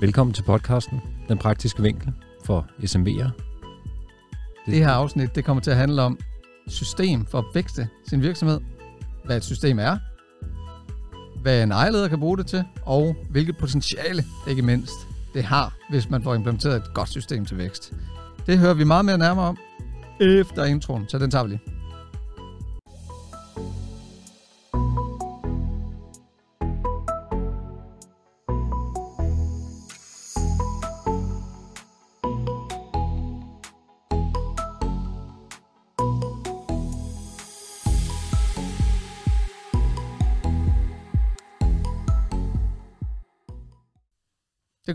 Velkommen til podcasten, Den Praktiske Vinkel for SMV'er. Det her afsnit det kommer til at handle om system for at vækste sin virksomhed, hvad et system er, hvad en ejerleder kan bruge det til, og hvilket potentiale, ikke mindst, det har, hvis man får implementeret et godt system til vækst. Det hører vi meget mere nærmere om efter introen, så den tager vi lige.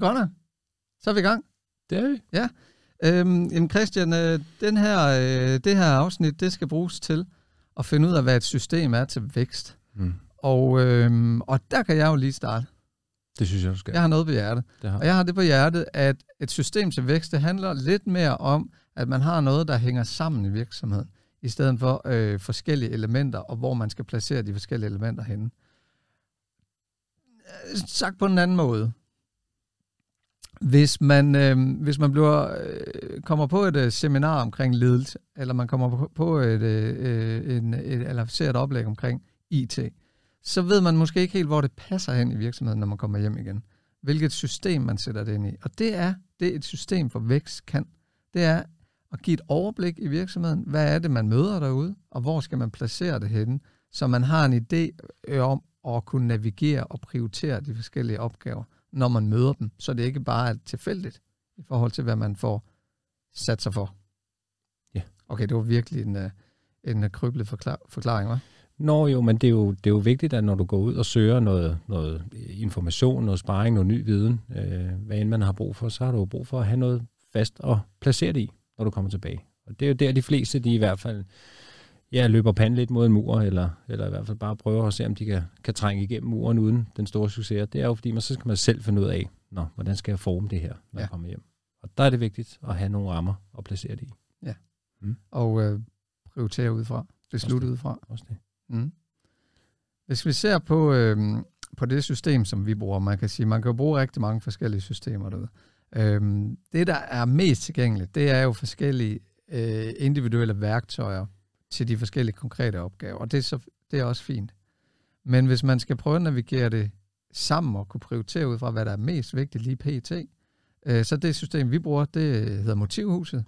Godt, da. Så er vi i gang. Det er vi. Ja. Øhm, jamen Christian, øh, den her, øh, det her afsnit, det skal bruges til at finde ud af, hvad et system er til vækst. Mm. Og, øhm, og der kan jeg jo lige starte. Det synes jeg, du skal. Jeg har noget på hjertet. Det har. Og jeg har det på hjertet, at et system til vækst, det handler lidt mere om, at man har noget, der hænger sammen i virksomheden, i stedet for øh, forskellige elementer, og hvor man skal placere de forskellige elementer henne. Øh, Sagt på en anden måde. Hvis man, øh, hvis man bliver, øh, kommer på et øh, seminar omkring ledelse, eller man kommer på, på et, øh, øh en, et, eller ser et oplæg omkring IT, så ved man måske ikke helt, hvor det passer hen i virksomheden, når man kommer hjem igen. Hvilket system man sætter det ind i. Og det er det, et system for vækst kan. Det er at give et overblik i virksomheden. Hvad er det, man møder derude, og hvor skal man placere det henne, så man har en idé øh, om at kunne navigere og prioritere de forskellige opgaver, når man møder dem, så det ikke bare er tilfældigt i forhold til, hvad man får sat sig for. Ja. Okay, det var virkelig en, øh, en kryblet forklar- forklaring, hva'? Nå jo, men det er jo, det er jo vigtigt, at når du går ud og søger noget, noget information, noget sparring, noget ny viden, øh, hvad end man har brug for, så har du jo brug for at have noget fast at placere det i, når du kommer tilbage. Og det er jo der, de fleste, de i hvert fald ja, løber panden lidt mod en mur, eller, eller i hvert fald bare prøver at se, om de kan, kan trænge igennem muren uden den store succes. Det er jo fordi, man så skal man selv finde ud af, Nå, hvordan skal jeg forme det her, når Ja. jeg kommer hjem. Og der er det vigtigt at have nogle rammer at placere det i. Og øh, prioritere udefra, beslutte det. udefra. Også det. Mm. Hvis vi ser på, øh, på det system, som vi bruger, man kan sige, man kan jo bruge rigtig mange forskellige systemer derude. Øhm, det, der er mest tilgængeligt, det er jo forskellige øh, individuelle værktøjer til de forskellige konkrete opgaver, og det er, så, det er også fint. Men hvis man skal prøve at navigere det sammen og kunne prioritere ud fra, hvad der er mest vigtigt lige pt., øh, så det system, vi bruger, det hedder Motivhuset.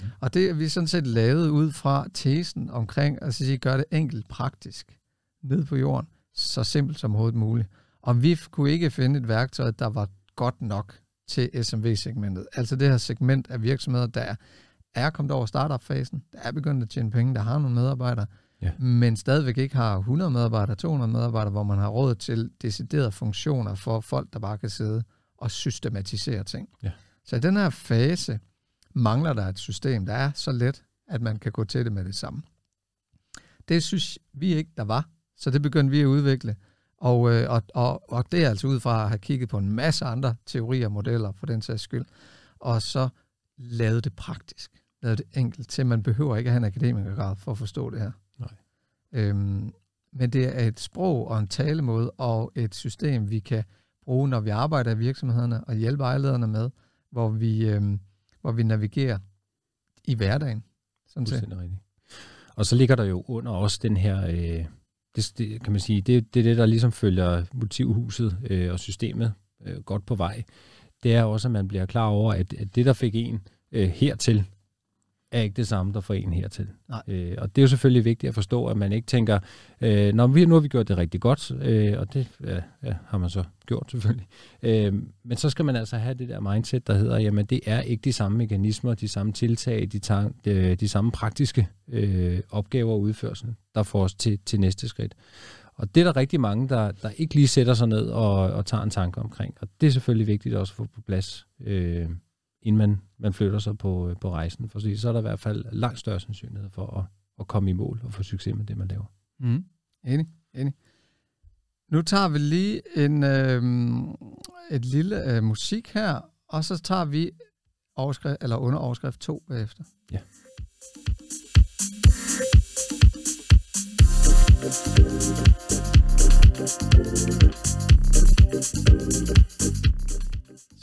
Mm. Og det er vi sådan set lavet ud fra tesen omkring at sige, gøre det enkelt praktisk ned på jorden, så simpelt som overhovedet muligt. Og vi kunne ikke finde et værktøj, der var godt nok til SMV-segmentet. Altså det her segment af virksomheder, der er, kommet over startup-fasen, der er begyndt at tjene penge, der har nogle medarbejdere, Ja. men stadigvæk ikke har 100 medarbejdere, 200 medarbejdere, hvor man har råd til deciderede funktioner for folk, der bare kan sidde og systematisere ting. Ja. Så i den her fase mangler der et system, der er så let, at man kan gå til det med det samme. Det synes vi ikke, der var, så det begyndte vi at udvikle. Og, øh, og, og, og det er altså ud fra at have kigget på en masse andre teorier og modeller, for den sags skyld, og så lavet det praktisk, lavet det enkelt, til man behøver ikke at have en akademikergrad for at forstå det her. Nej. Øhm, men det er et sprog og en talemåde og et system, vi kan bruge, når vi arbejder i virksomhederne og hjælpe ejlederne med, hvor vi, øhm, hvor vi navigerer i hverdagen. Sådan set. Rigtigt. Og så ligger der jo under også den her, øh, det, det, kan man sige, det, det er det, der ligesom følger motivhuset øh, og systemet øh, godt på vej. Det er også, at man bliver klar over, at, at det, der fik en øh, hertil, er ikke det samme, der får en hertil. Nej. Øh, og det er jo selvfølgelig vigtigt at forstå, at man ikke tænker, øh, Nå, vi, nu har vi gjort det rigtig godt, øh, og det ja, ja, har man så gjort selvfølgelig. Øh, men så skal man altså have det der mindset, der hedder, jamen det er ikke de samme mekanismer, de samme tiltag, de, tager, de, de samme praktiske øh, opgaver og udførsel, der får os til, til næste skridt. Og det er der rigtig mange, der, der ikke lige sætter sig ned og, og tager en tanke omkring. Og det er selvfølgelig vigtigt også at få på plads, øh, inden man, man flytter sig på, øh, på rejsen. For så er der i hvert fald langt større sandsynlighed for at, at komme i mål og få succes med det, man laver. Mm. Enig, enig. Nu tager vi lige en, øh, et lille øh, musik her, og så tager vi overskrift, eller under overskrift 2 bagefter. Ja.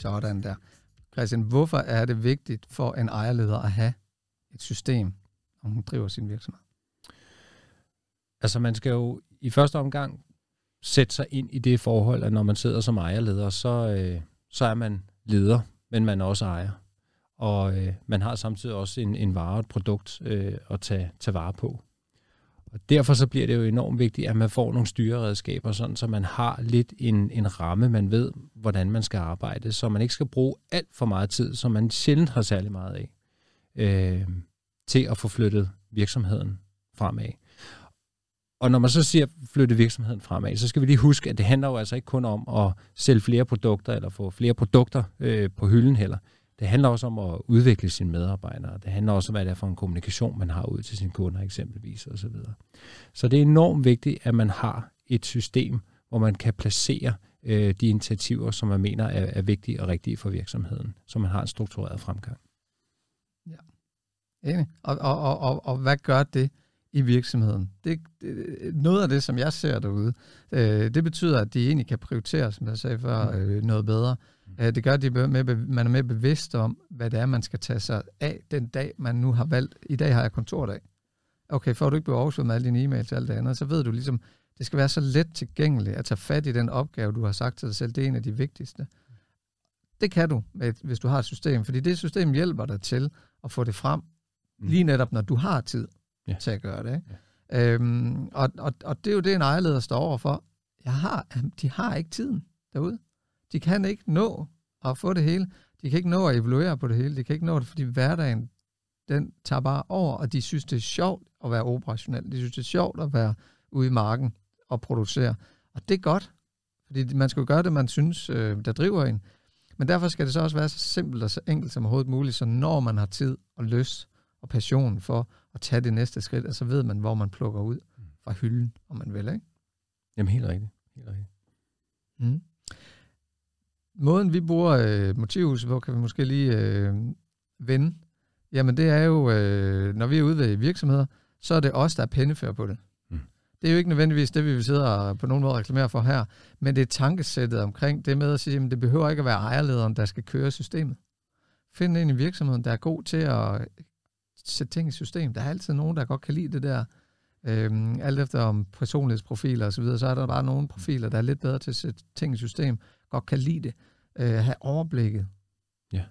Sådan der. Christian, hvorfor er det vigtigt for en ejerleder at have et system, når hun driver sin virksomhed? Altså man skal jo i første omgang sætte sig ind i det forhold, at når man sidder som ejerleder, så, øh, så er man leder, men man er også ejer. Og øh, man har samtidig også en, en vare og et produkt øh, at tage, tage vare på. Og derfor så bliver det jo enormt vigtigt, at man får nogle styreredskaber, sådan så man har lidt en, en ramme, man ved, hvordan man skal arbejde, så man ikke skal bruge alt for meget tid, som man sjældent har særlig meget af, øh, til at få flyttet virksomheden fremad. Og når man så siger flytte virksomheden fremad, så skal vi lige huske, at det handler jo altså ikke kun om at sælge flere produkter, eller få flere produkter øh, på hylden heller. Det handler også om at udvikle sine medarbejdere. Det handler også om, hvad det er for en kommunikation, man har ud til sine kunder eksempelvis osv. Så, videre. så det er enormt vigtigt, at man har et system, hvor man kan placere øh, de initiativer, som man mener er, er vigtige og rigtige for virksomheden, så man har en struktureret fremgang. Ja, enig. Og, og, og, og, og hvad gør det i virksomheden? Det, det, noget af det, som jeg ser derude, øh, det betyder, at de egentlig kan prioritere, som jeg sagde før, mm. øh, noget bedre. Øh, det gør, at de er med, man er mere bevidst om, hvad det er, man skal tage sig af den dag, man nu har valgt. I dag har jeg kontordag. Okay, får du ikke behov med alle dine e-mails og alt det andet, så ved du ligesom, det skal være så let tilgængeligt at tage fat i den opgave, du har sagt til dig selv. Det er en af de vigtigste. Det kan du, hvis du har et system, fordi det system hjælper dig til at få det frem, mm. lige netop når du har tid ja. til at gøre det. Ikke? Ja. Øhm, og, og, og det er jo det, en ejerleder står overfor. Jeg har, de har ikke tiden derude. De kan ikke nå at få det hele. De kan ikke nå at evaluere på det hele. De kan ikke nå det, fordi hverdagen, den tager bare over, og de synes, det er sjovt at være operationel. De synes, det er sjovt at være ude i marken og producere. Og det er godt, fordi man skal jo gøre det, man synes, øh, der driver en. Men derfor skal det så også være så simpelt og så enkelt som overhovedet muligt, så når man har tid og lyst og passion for at tage det næste skridt, så ved man, hvor man plukker ud fra hylden, om man vil, ikke? Jamen helt rigtigt. Helt rigtigt. Mm. Måden vi bruger øh, motivhuset på, kan vi måske lige øh, vende. Jamen det er jo, øh, når vi er ude ved virksomheder, så er det os, der er pennefører på det. Mm. Det er jo ikke nødvendigvis det, vi vil sidde og på nogen måde reklamere for her, men det er tankesættet omkring det med at sige, at det behøver ikke at være ejerlederen, der skal køre systemet. Find en i virksomheden, der er god til at sætte ting i system. Der er altid nogen, der godt kan lide det der. Øhm, alt efter om personlighedsprofiler osv., så, videre, så er der bare nogle profiler, der er lidt bedre til at sætte ting i system, godt kan lide det, øh, have overblikket. Ja,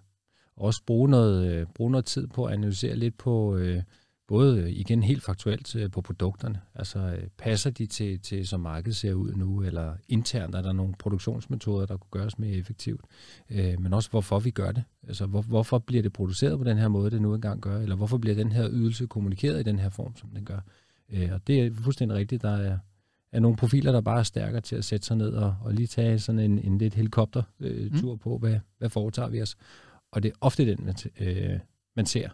også bruge noget, øh, bruge noget tid på at analysere lidt på, øh, både øh, igen helt faktuelt øh, på produkterne, altså øh, passer de til, til, som markedet ser ud nu, eller internt er der nogle produktionsmetoder, der kunne gøres mere effektivt, øh, men også hvorfor vi gør det. Altså hvor, hvorfor bliver det produceret på den her måde, det nu engang gør, eller hvorfor bliver den her ydelse kommunikeret i den her form, som den gør. Øh, og det er fuldstændig rigtigt, der er, er nogle profiler, der bare er stærkere til at sætte sig ned og, og lige tage sådan en, en lidt helikoptertur øh, mm. på, hvad, hvad foretager vi os. Og det er ofte den, man, øh, man ser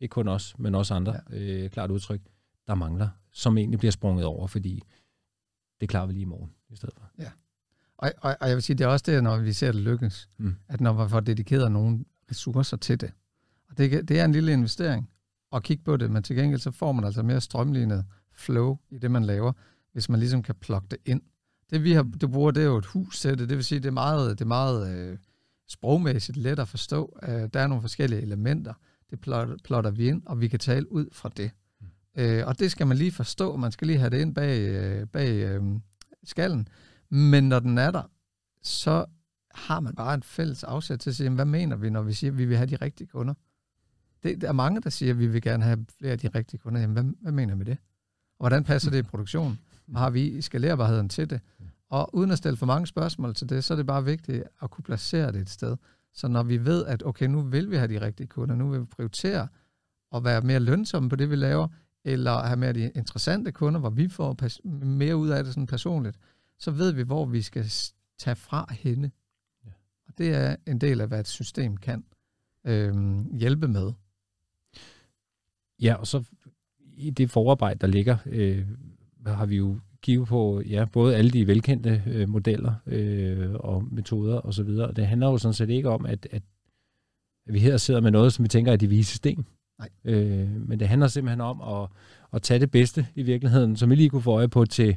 ikke kun os, men også andre, ja. øh, klart udtryk, der mangler, som egentlig bliver sprunget over, fordi det klarer vi lige i morgen i stedet for. Ja. Og, og, og jeg vil sige, det er også det, når vi ser det lykkes, mm. at når man får dedikeret nogle ressourcer til det. Og det, det er en lille investering at kigge på det, men til gengæld så får man altså mere strømlignet flow i det, man laver, hvis man ligesom kan plukke det ind. Det vi har, du bruger, det er jo et hussætte, det vil sige, det er meget, det er meget øh, sprogmæssigt let at forstå. Øh, der er nogle forskellige elementer, det plotter, plotter vi ind, og vi kan tale ud fra det. Mm. Øh, og det skal man lige forstå, man skal lige have det ind bag, øh, bag øh, skallen. Men når den er der, så har man bare en fælles afsæt til at sige, hvad mener vi, når vi siger, at vi vil have de rigtige kunder? Det, der er mange, der siger, at vi vil gerne have flere af de rigtige kunder. Jamen, hvad, hvad mener vi med det? Og hvordan passer det i produktion? Har vi skalerbarheden til det? Og uden at stille for mange spørgsmål til det, så er det bare vigtigt at kunne placere det et sted, så når vi ved, at okay, nu vil vi have de rigtige kunder, nu vil vi prioritere at være mere lønsomme på det, vi laver, eller have mere de interessante kunder, hvor vi får mere ud af det sådan personligt, så ved vi, hvor vi skal tage fra hende. Ja. Og det er en del af, hvad et system kan øhm, hjælpe med. Ja, og så i det forarbejde, der ligger, øh, har vi jo kigge på ja, både alle de velkendte øh, modeller øh, og metoder osv. Og det handler jo sådan set ikke om, at, at, at vi her sidder med noget, som vi tænker er det vise system. Nej. Øh, men det handler simpelthen om at, at tage det bedste i virkeligheden, som vi lige kunne få øje på til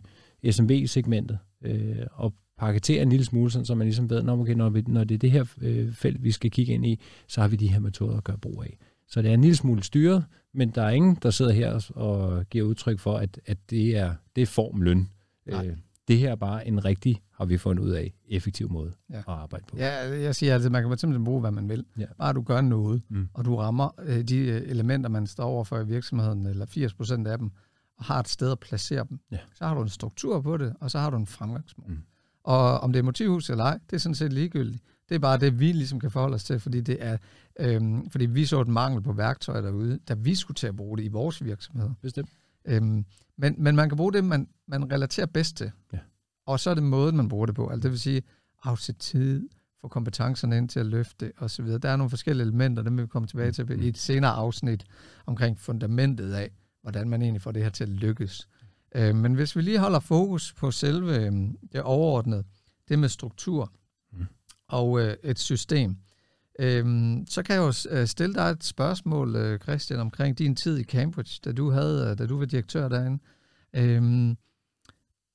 SMB-segmentet, øh, og paketere en lille smule, sådan, så man ligesom ved, når, okay, når, vi, når det er det her øh, felt, vi skal kigge ind i, så har vi de her metoder at gøre brug af. Så det er en lille smule styret, men der er ingen, der sidder her og giver udtryk for, at, at det, er, det er formløn. Øh, det her er bare en rigtig, har vi fundet ud af, effektiv måde ja. at arbejde på. Ja, jeg siger altid, man kan simpelthen bruge, hvad man vil. Ja. Bare du gør noget, mm. og du rammer øh, de øh, elementer, man står over for i virksomheden, eller 80% af dem, og har et sted at placere dem, ja. så har du en struktur på det, og så har du en fremgangsmål. Mm. Og om det er motivhus eller ej, det er sådan set ligegyldigt. Det er bare det, vi ligesom kan forholde os til, fordi det er, øhm, fordi vi så et mangel på værktøjer derude, da vi skulle til at bruge det i vores virksomhed. Bestemt. Øhm, men, men man kan bruge det, man, man relaterer bedst til. Ja. Og så er det måden, man bruger det på. Altså det vil sige, afsæt tid, få kompetencerne ind til at løfte osv. Der er nogle forskellige elementer, dem vil vi komme tilbage til i et senere afsnit omkring fundamentet af, hvordan man egentlig får det her til at lykkes. Øh, men hvis vi lige holder fokus på selve øh, det overordnede, det med struktur mm. Og øh, et system, øh, så kan jeg jo øh, stille dig et spørgsmål, øh, Christian, omkring din tid i Cambridge, da du, havde, da du var direktør derinde. Øh,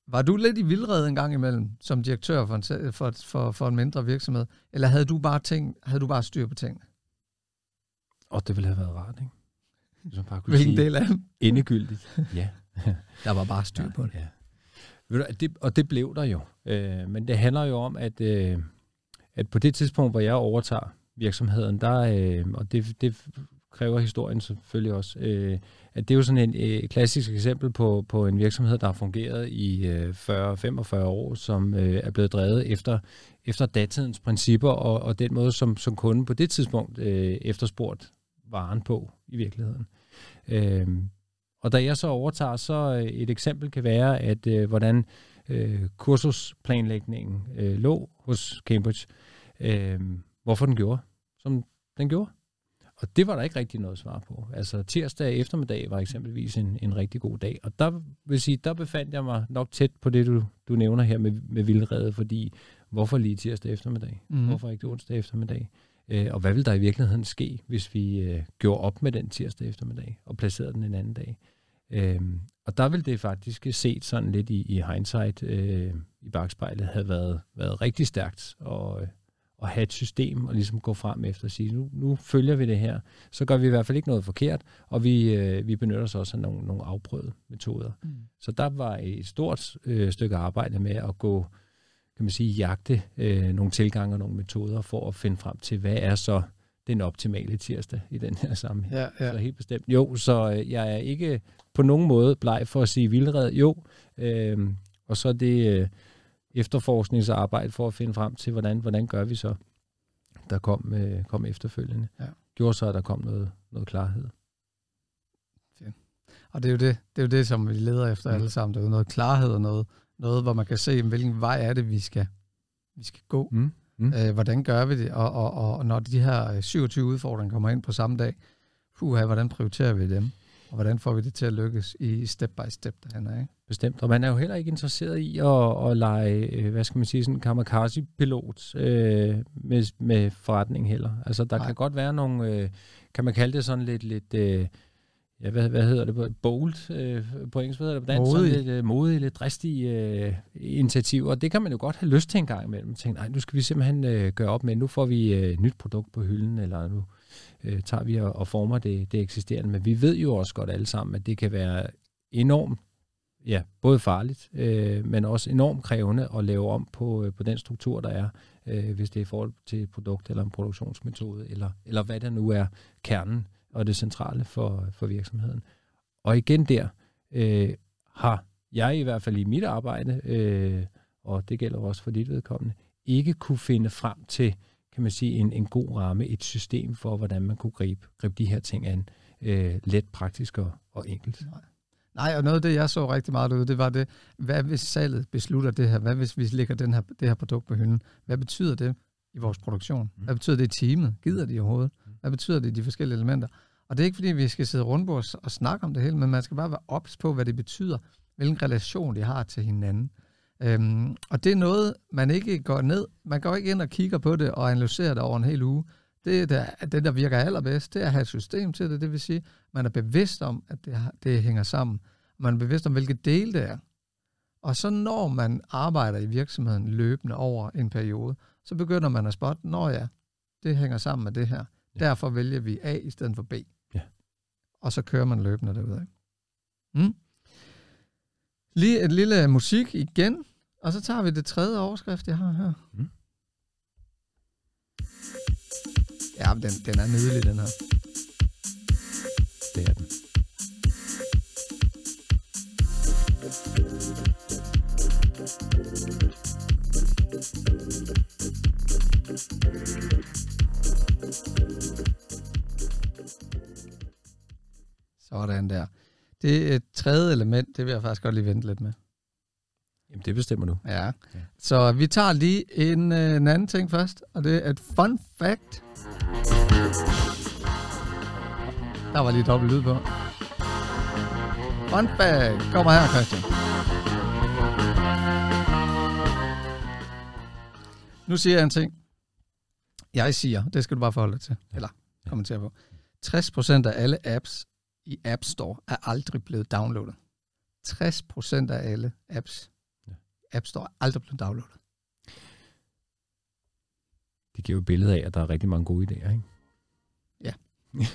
var du lidt i vildrede en gang imellem som direktør for en, for, for, for en mindre virksomhed, eller havde du bare ting, havde du bare styr på tingene? Og det ville have været rart, ikke? Man bare kunne Hvilken sige, del af dem? Endegyldigt, ja. der var bare styr på det. Ja. Ved du, det, og det blev der jo. Øh, men det handler jo om, at, øh, at på det tidspunkt, hvor jeg overtager virksomheden, der, øh, og det, det kræver historien selvfølgelig også, øh, at det er jo sådan en øh, klassisk eksempel på, på en virksomhed, der har fungeret i øh, 40-45 år, som øh, er blevet drevet efter, efter datidens principper, og, og den måde, som, som kunden på det tidspunkt øh, efterspurgt varen på i virkeligheden. Øh, og da jeg så overtager, så øh, et eksempel kan være, at øh, hvordan øh, kursusplanlægningen øh, lå hos Cambridge, øh, hvorfor den gjorde, som den gjorde. Og det var der ikke rigtig noget svar på. Altså tirsdag eftermiddag var eksempelvis en, en rigtig god dag. Og der vil sige, der befandt jeg mig nok tæt på det, du, du nævner her med, med vildrede, fordi hvorfor lige tirsdag eftermiddag? Mm. Hvorfor ikke onsdag eftermiddag? Øh, og hvad vil der i virkeligheden ske, hvis vi øh, gjorde op med den tirsdag eftermiddag og placerede den en anden dag? Øh, og der vil det faktisk set sådan lidt i, i hindsight øh, i bagspejlet have været, været rigtig stærkt og, at have et system og ligesom gå frem efter at sige, nu, nu følger vi det her, så gør vi i hvert fald ikke noget forkert, og vi, øh, vi benytter os også af nogle, nogle afprøvede metoder. Mm. Så der var et stort øh, stykke arbejde med at gå, kan man sige, jagte øh, nogle tilgange og nogle metoder for at finde frem til, hvad er så den optimale tirsdag i den her sammenhæng. Ja, ja. Så helt bestemt. Jo, så øh, jeg er ikke på nogen måde bleg for at sige vildred. Jo, øh, og så det... Øh, efterforskningsarbejde for at finde frem til, hvordan, hvordan gør vi så, der kom, øh, kom efterfølgende. Ja. Gjorde så, at der kom noget, noget klarhed. Fint. Og det er, jo det, det er jo det, som vi leder efter mm. alle sammen. Det er jo noget klarhed og noget, noget, hvor man kan se, hvilken vej er det, vi skal, vi skal gå. Mm. Mm. Øh, hvordan gør vi det? Og, og, og når de her 27 udfordringer kommer ind på samme dag, puha, hvordan prioriterer vi dem? Og hvordan får vi det til at lykkes i step by step derhen, ikke? Bestemt, og man er jo heller ikke interesseret i at, at lege, øh, hvad skal man sige, sådan en kamikaze-pilot øh, med, med forretning heller. Altså, der Nej. kan godt være nogle, øh, kan man kalde det sådan lidt, lidt øh, ja, hvad, hvad hedder det, bold øh, på engelsk, hvad hedder det på dansk? Modig. Sådan lidt øh, modige, lidt dristige øh, initiativer, og det kan man jo godt have lyst til en gang imellem. Tænke, nej, nu skal vi simpelthen øh, gøre op med, nu får vi øh, nyt produkt på hylden, eller nu øh, tager vi og, og former det, det eksisterende. Men vi ved jo også godt alle sammen, at det kan være enormt, ja, både farligt, øh, men også enormt krævende at lave om på, øh, på den struktur, der er, øh, hvis det er i forhold til et produkt eller en produktionsmetode, eller, eller hvad der nu er kernen og det centrale for, for virksomheden. Og igen der øh, har jeg i hvert fald i mit arbejde, øh, og det gælder også for dit vedkommende, ikke kunne finde frem til kan man sige, en, en god ramme, et system for, hvordan man kunne gribe, gribe de her ting an, øh, let, praktisk og, og enkelt. Nej. Nej, og noget af det, jeg så rigtig meget derude, det var det, hvad hvis salget beslutter det her? Hvad hvis vi lægger den her, det her produkt på hylden? Hvad betyder det i vores produktion? Mm. Hvad betyder det i teamet? Gider de overhovedet? Mm. Hvad betyder det i de forskellige elementer? Og det er ikke, fordi vi skal sidde rundt os og snakke om det hele, men man skal bare være ops på, hvad det betyder, hvilken relation de har til hinanden. Øhm, og det er noget, man ikke går ned. Man går ikke ind og kigger på det og analyserer det over en hel uge. Det, der, det, der virker allerbedst, det er at have et system til det. Det vil sige, man er bevidst om, at det, det hænger sammen. Man er bevidst om, hvilke dele det er. Og så når man arbejder i virksomheden løbende over en periode, så begynder man at spotte, når ja, det hænger sammen med det her. Ja. Derfor vælger vi A i stedet for B. Ja. Og så kører man løbende derudad. Mm. Lige et lille musik igen, og så tager vi det tredje overskrift, jeg har her. Mm. Ja, den, den er nydelig, den her. Det er den. Sådan der. Det et tredje element, det vil jeg faktisk godt lige vente lidt med. Jamen, det bestemmer du. Ja. ja. Så vi tager lige en, øh, en anden ting først, og det er et fun fact. Der var lige dobbelt lyd på. Fun fact. Kommer her, Christian. Nu siger jeg en ting. Jeg siger, det skal du bare forholde dig til, eller kommentere på. 60% af alle apps i App Store er aldrig blevet downloadet. 60% af alle apps ja. App Store er aldrig blevet downloadet. Det giver jo et billede af, at der er rigtig mange gode idéer, ikke? Ja.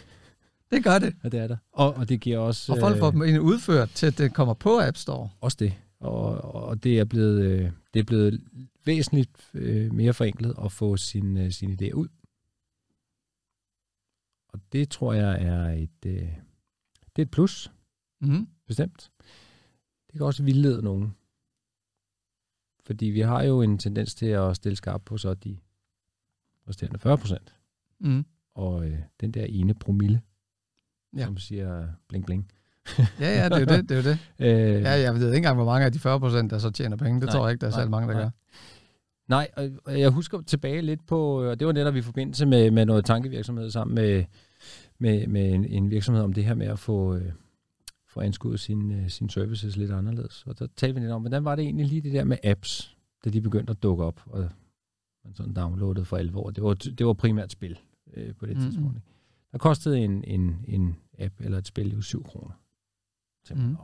det gør det. Ja, det er der. Og, og det giver også... Og folk får dem udført til, at det kommer på App Store. Også det. Og, og det er blevet, øh, det er blevet væsentligt øh, mere forenklet at få sin, øh, sin idé ud. Og det tror jeg er et, øh, det er et plus. Mm. Bestemt. Det kan også vildlede nogen. Fordi vi har jo en tendens til at stille skarpt på så de resterende 40 procent. Mm. Og øh, den der ene promille, ja. som siger bling bling. ja, ja, det er jo det. det, er jo det. øh, ja, jeg ved ikke engang, hvor mange af de 40 procent, der så tjener penge. Det nej, tror jeg ikke, der er særlig mange, der nej. gør. Nej, og jeg husker tilbage lidt på, og det var netop i forbindelse med, med noget tankevirksomhed sammen med, med, med en, en virksomhed om det her med at få, øh, få anskuddet sin, øh, sin services lidt anderledes. Og der talte vi lidt om, hvordan var det egentlig lige det der med apps, da de begyndte at dukke op, og man sådan downloadede for alvor. Det var, det var primært spil øh, på det mm-hmm. tidspunkt. Ikke? Der kostede en, en, en app eller et spil jo 7 kroner. Mm.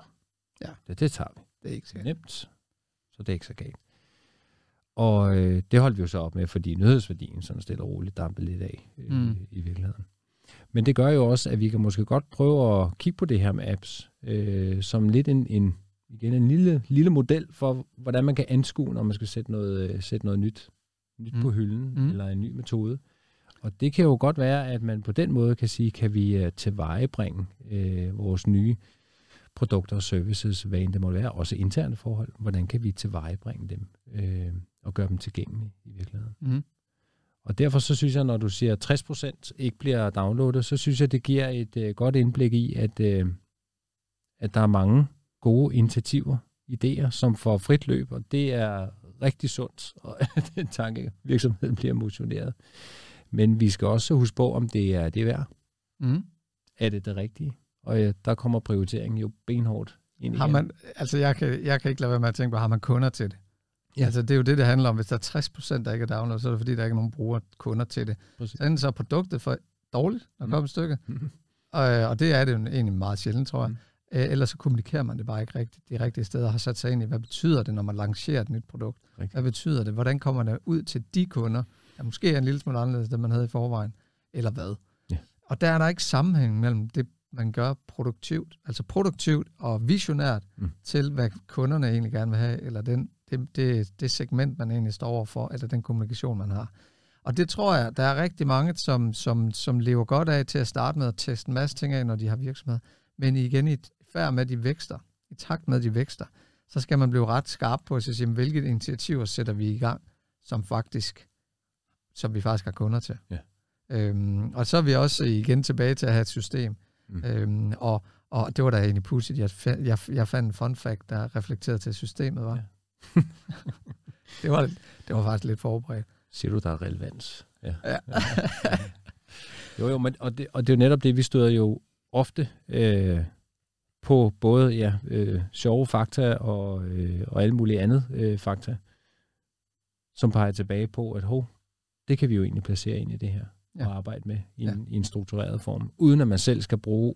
Ja. Det, det tager vi. Det er ikke så nemt, så det er ikke så galt. Og øh, det holdt vi jo så op med, fordi nyhedsværdien sådan stille og roligt dampede lidt af øh, mm. i virkeligheden. Men det gør jo også, at vi kan måske godt prøve at kigge på det her med apps, øh, som lidt en, en, igen en lille, lille model for, hvordan man kan anskue, når man skal sætte noget, øh, sætte noget nyt, nyt mm. på hylden, mm. eller en ny metode. Og det kan jo godt være, at man på den måde kan sige, kan vi uh, tilvejebringe øh, vores nye produkter og services, hvad end det må være, også interne forhold, hvordan kan vi tilvejebringe dem øh, og gøre dem tilgængelige i virkeligheden. Mm. Og derfor så synes jeg, når du siger, at 60% ikke bliver downloadet, så synes jeg, det giver et øh, godt indblik i, at, øh, at der er mange gode initiativer, idéer, som får frit løb, og det er rigtig sundt, og den tanke, virksomheden bliver motioneret. Men vi skal også huske på, om det er det værd. Mm. Er det det rigtige? Og ja, der kommer prioriteringen jo benhårdt ind har man, Altså, jeg kan, jeg kan ikke lade være med at tænke på, har man kunder til det? Ja. Altså, det er jo det, det handler om. Hvis der er 60 procent, der ikke er download, så er det fordi, der ikke er nogen bruger kunder til det. Præcis. Så enten så er produktet for dårligt, når mm. kommer et stykke, mm. og, og det er det jo egentlig meget sjældent, tror jeg. Mm. Øh, ellers så kommunikerer man det bare ikke rigtigt de rigtige steder, har sat sig ind i, hvad betyder det, når man lancerer et nyt produkt? Rigtigt. Hvad betyder det? Hvordan kommer det ud til de kunder, der måske er en lille smule anderledes, end man havde i forvejen, eller hvad? Ja. Og der er der ikke sammenhæng mellem det, man gør produktivt, altså produktivt og visionært, mm. til hvad kunderne egentlig gerne vil have, eller den, det, det, det segment, man egentlig står for, eller den kommunikation, man har. Og det tror jeg, der er rigtig mange, som, som, som lever godt af til at starte med at teste en masse ting af, når de har virksomhed. Men igen, i færd med, at de vækster, i takt med, at de vækster, så skal man blive ret skarp på at sige, hvilke initiativer sætter vi i gang, som faktisk, som vi faktisk har kunder til. Ja. Øhm, og så er vi også igen tilbage til at have et system, Mm. Øhm, og, og det var da egentlig pudsigt. Jeg, jeg, jeg fandt en fun fact, der reflekterede til systemet, var. Ja. det, var, det var faktisk lidt forberedt. Siger du, der er relevans? Ja. ja. jo, jo, men, og, det, og det er jo netop det, vi støder jo ofte øh, på både ja, øh, sjove fakta og, øh, og alle mulige andet øh, fakta, som peger tilbage på, at hov, det kan vi jo egentlig placere ind i det her ja. at arbejde med i en, ja. i en struktureret form, uden at man selv skal bruge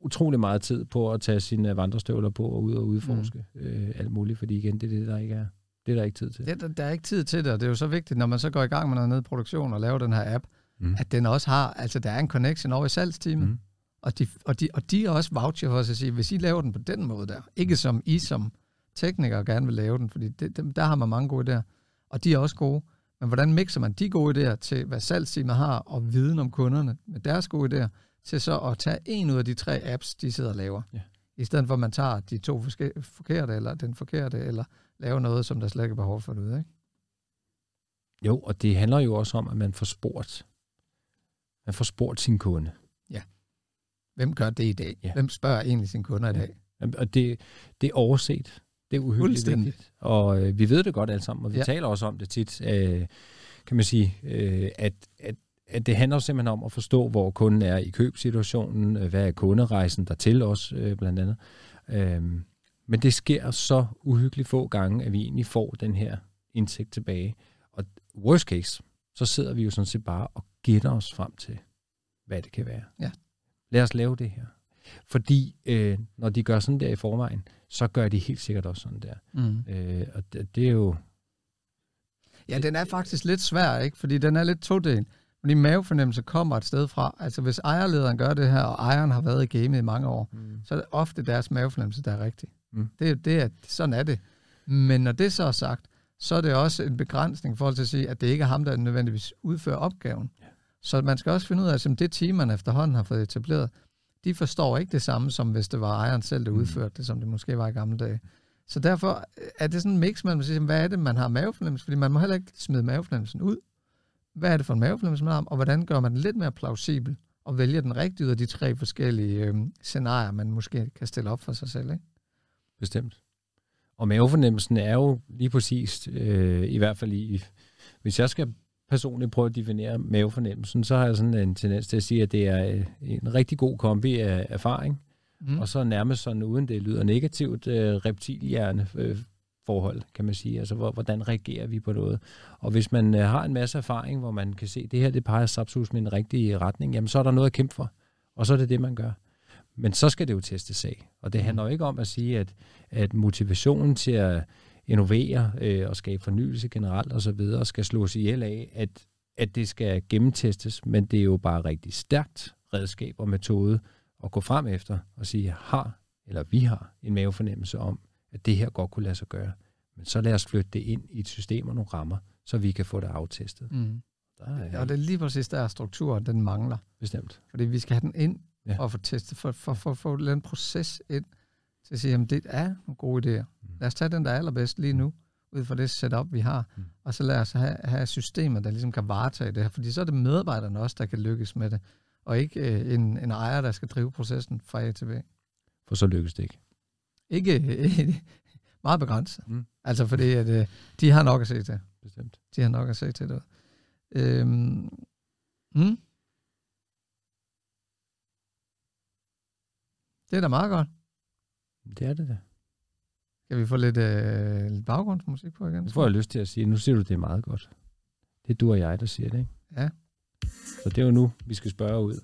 utrolig meget tid på at tage sine vandrestøvler på og ud og udforske mm. øh, alt muligt, fordi igen, det er det, der ikke er, det er der ikke tid til. Ja, der, der er ikke tid til det, og det er jo så vigtigt, når man så går i gang med noget nede i produktion og laver den her app, mm. at den også har, altså der er en connection over i salgsteamet, mm. og, de, og, de, og de er også voucher for os at sige, hvis I laver den på den måde der, ikke som I som teknikere gerne vil lave den, fordi det, det, der har man mange gode idéer, og de er også gode, men hvordan mixer man de gode idéer til, hvad salgsteamet har, og viden om kunderne med deres gode idéer, til så at tage en ud af de tre apps, de sidder og laver. Ja. I stedet for, at man tager de to forkerte, eller den forkerte, eller laver noget, som der slet ikke er behov for ud, ikke? Jo, og det handler jo også om, at man får spurgt. Man får spurgt sin kunde. Ja. Hvem gør det i dag? Ja. Hvem spørger egentlig sine kunder i dag? Ja. Og det, det er overset. Det er uhyggeligt vigtigt. Og øh, vi ved det godt alle sammen, og vi ja. taler også om det tit, øh, kan man sige, øh, at at det handler simpelthen om at forstå, hvor kunden er i købsituationen, øh, hvad er kunderejsen der til os, øh, blandt andet. Øhm, men det sker så uhyggeligt få gange, at vi egentlig får den her indsigt tilbage. Og worst case, så sidder vi jo sådan set bare og gætter os frem til, hvad det kan være. Ja. Lad os lave det her. Fordi øh, når de gør sådan der i forvejen, så gør de helt sikkert også sådan der. Mm. Øh, og det, det er jo... Ja, den er faktisk lidt svær, ikke? Fordi den er lidt todel. Fordi mavefornemmelse kommer et sted fra. Altså hvis ejerlederen gør det her, og ejeren har været i gamet i mange år, mm. så er det ofte deres mavefornemmelse, der er rigtig. Mm. Det, det er, sådan er det. Men når det så er sagt, så er det også en begrænsning i forhold til at sige, at det ikke er ham, der nødvendigvis udfører opgaven. Ja. Så man skal også finde ud af, at det team, man efterhånden har fået etableret, de forstår ikke det samme, som hvis det var ejeren selv, der mm. udførte det, som det måske var i gamle dage. Så derfor er det sådan en mix mellem at sige, hvad er det, man har mavefornemmelse, fordi man må heller ikke smide mavefornemmelsen ud hvad er det for en mavefornemmelse, man har, og hvordan gør man den lidt mere plausibel, og vælger den rigtige ud af de tre forskellige øh, scenarier, man måske kan stille op for sig selv. Ikke? Bestemt. Og mavefornemmelsen er jo lige præcis, øh, i hvert fald i, hvis jeg skal personligt prøve at definere mavefornemmelsen, så har jeg sådan en tendens til at sige, at det er øh, en rigtig god kombi af erfaring, mm. og så nærmest sådan, uden det lyder negativt, øh, reptilhjerne øh, forhold, kan man sige. Altså, hvordan reagerer vi på noget? Og hvis man øh, har en masse erfaring, hvor man kan se, at det her det peger sapsus med en rigtig retning, jamen så er der noget at kæmpe for. Og så er det det, man gør. Men så skal det jo testes af. Og det handler jo ikke om at sige, at, at motivationen til at innovere øh, og skabe fornyelse generelt osv. skal slås ihjel af, at, at det skal gennemtestes, men det er jo bare rigtig stærkt redskab og metode at gå frem efter og sige, jeg har, eller vi har en mavefornemmelse om, at det her godt kunne lade sig gøre. Men så lad os flytte det ind i et system og nogle rammer, så vi kan få det aftestet. Mm. Der er, og det er lige præcis der strukturen, den mangler. Bestemt. Fordi vi skal have den ind ja. og få testet, for, for, for, for, for en proces ind, til at sige, at det er nogle gode idéer. Mm. Lad os tage den, der er allerbedst lige nu, ud fra det setup, vi har, mm. og så lad os have, have systemet, der ligesom kan varetage det her, fordi så er det medarbejderne også, der kan lykkes med det, og ikke øh, en, en ejer, der skal drive processen fra A til B. For så lykkes det ikke. Ikke meget begrænset. Mm. Altså fordi, at øh, de har nok at se til. Bestemt. De har nok at se til det. Øhm, mm. Det er da meget godt. Det er det da. Kan vi få lidt, øh, lidt baggrundsmusik på igen? Nu får jeg lyst til at sige, nu siger du, det er meget godt. Det er du og jeg, der siger det, ikke? Ja. Så det er jo nu, vi skal spørge ud.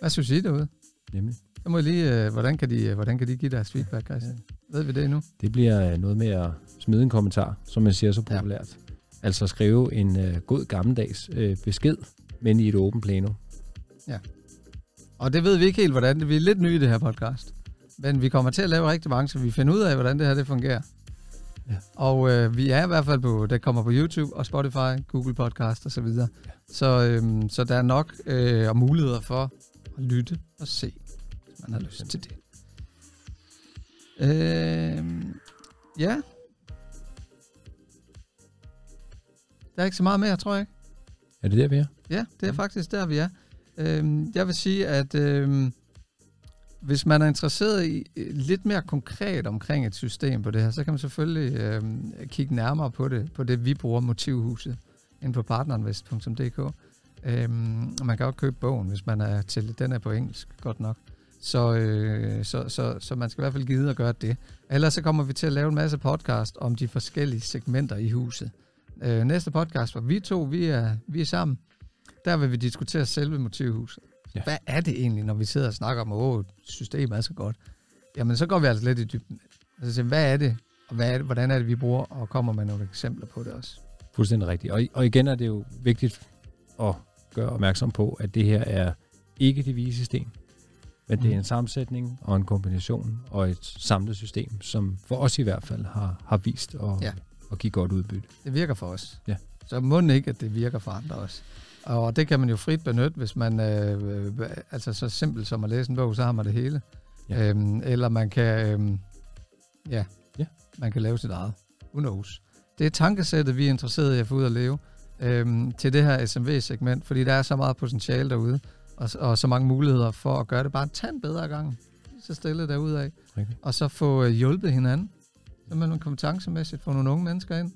Hvad synes I derude? Nemlig. Så må jeg lige, øh, hvordan, kan de, øh, hvordan kan de give deres feedback, Christian? Ja. Ved vi det nu? Det bliver øh, noget med at smide en kommentar, som man siger så populært. Ja. Altså skrive en øh, god gammeldags øh, besked, men i et åbent plano. Ja. Og det ved vi ikke helt, hvordan. Vi er lidt nye i det her podcast. Men vi kommer til at lave rigtig mange, så vi finder ud af, hvordan det her det fungerer. Ja. Og øh, vi er i hvert fald på, det kommer på YouTube og Spotify, Google Podcast osv. Så, videre. ja. så, øh, så der er nok øh, muligheder for at lytte og se man har lyst til det. Øh, ja. Der er ikke så meget mere, tror jeg ikke. Er det der, vi er? Ja, det er faktisk der, vi er. Øh, jeg vil sige, at øh, hvis man er interesseret i lidt mere konkret omkring et system på det her, så kan man selvfølgelig øh, kigge nærmere på det, på det vi bruger motivhuset, ind på partnerinvest.dk. Øh, man kan også købe bogen, hvis man er til, den er på engelsk, godt nok. Så, øh, så, så, så man skal i hvert fald gide at gøre det. Ellers så kommer vi til at lave en masse podcast om de forskellige segmenter i huset. Øh, næste podcast, hvor vi to vi er, vi er sammen, der vil vi diskutere selve motivhuset. Ja. Hvad er det egentlig, når vi sidder og snakker om, at systemet er så godt? Jamen, så går vi altså lidt i dybden. Altså, hvad er det, og hvad er det, hvordan er det, vi bruger, og kommer med nogle eksempler på det også. Fuldstændig rigtigt. Og, og igen er det jo vigtigt at gøre opmærksom på, at det her er ikke det vise system, men det er mm. en sammensætning og en kombination og et samlet system, som for os i hvert fald har, har vist at, ja. at give godt udbytte. Det virker for os. Ja. Så må ikke, at det virker for andre også. Og det kan man jo frit benytte, hvis man, øh, altså så simpelt som at læse en bog, så har man det hele. Ja. Øhm, eller man kan, øhm, ja, ja, man kan lave sit eget. Who knows? Det er tankesættet, vi er interesseret i at få ud at leve øhm, til det her SMV-segment, fordi der er så meget potentiale derude, og, og så mange muligheder for at gøre det bare en tand bedre gang. Så stille derudad. Okay. Og så få øh, hjulpet hinanden. Så man kompetencemæssigt få nogle unge mennesker ind,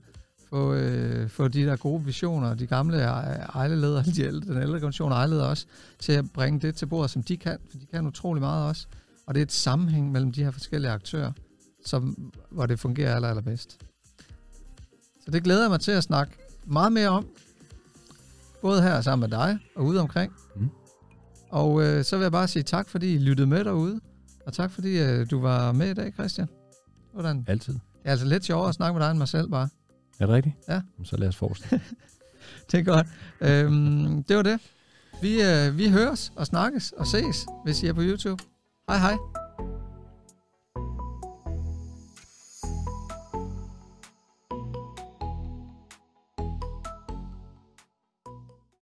få, øh, få de der gode visioner, de gamle ejleledere, de ældre, den ældre generation ejleder også, til at bringe det til bordet, som de kan, for de kan utrolig meget også. Og det er et sammenhæng mellem de her forskellige aktører, som, hvor det fungerer aller, allerbedst. Så det glæder jeg mig til at snakke meget mere om, både her sammen med dig og ude omkring. Mm. Og øh, så vil jeg bare sige tak, fordi I lyttede med derude, og tak fordi øh, du var med i dag, Christian. Hvordan? Altid. Det er altså lidt sjovere at snakke med dig end mig selv bare. Er det rigtigt? Ja. Så lad os fortsætte. det er godt. Øhm, det var det. Vi, øh, vi høres og snakkes og ses, hvis I er på YouTube. Hej hej.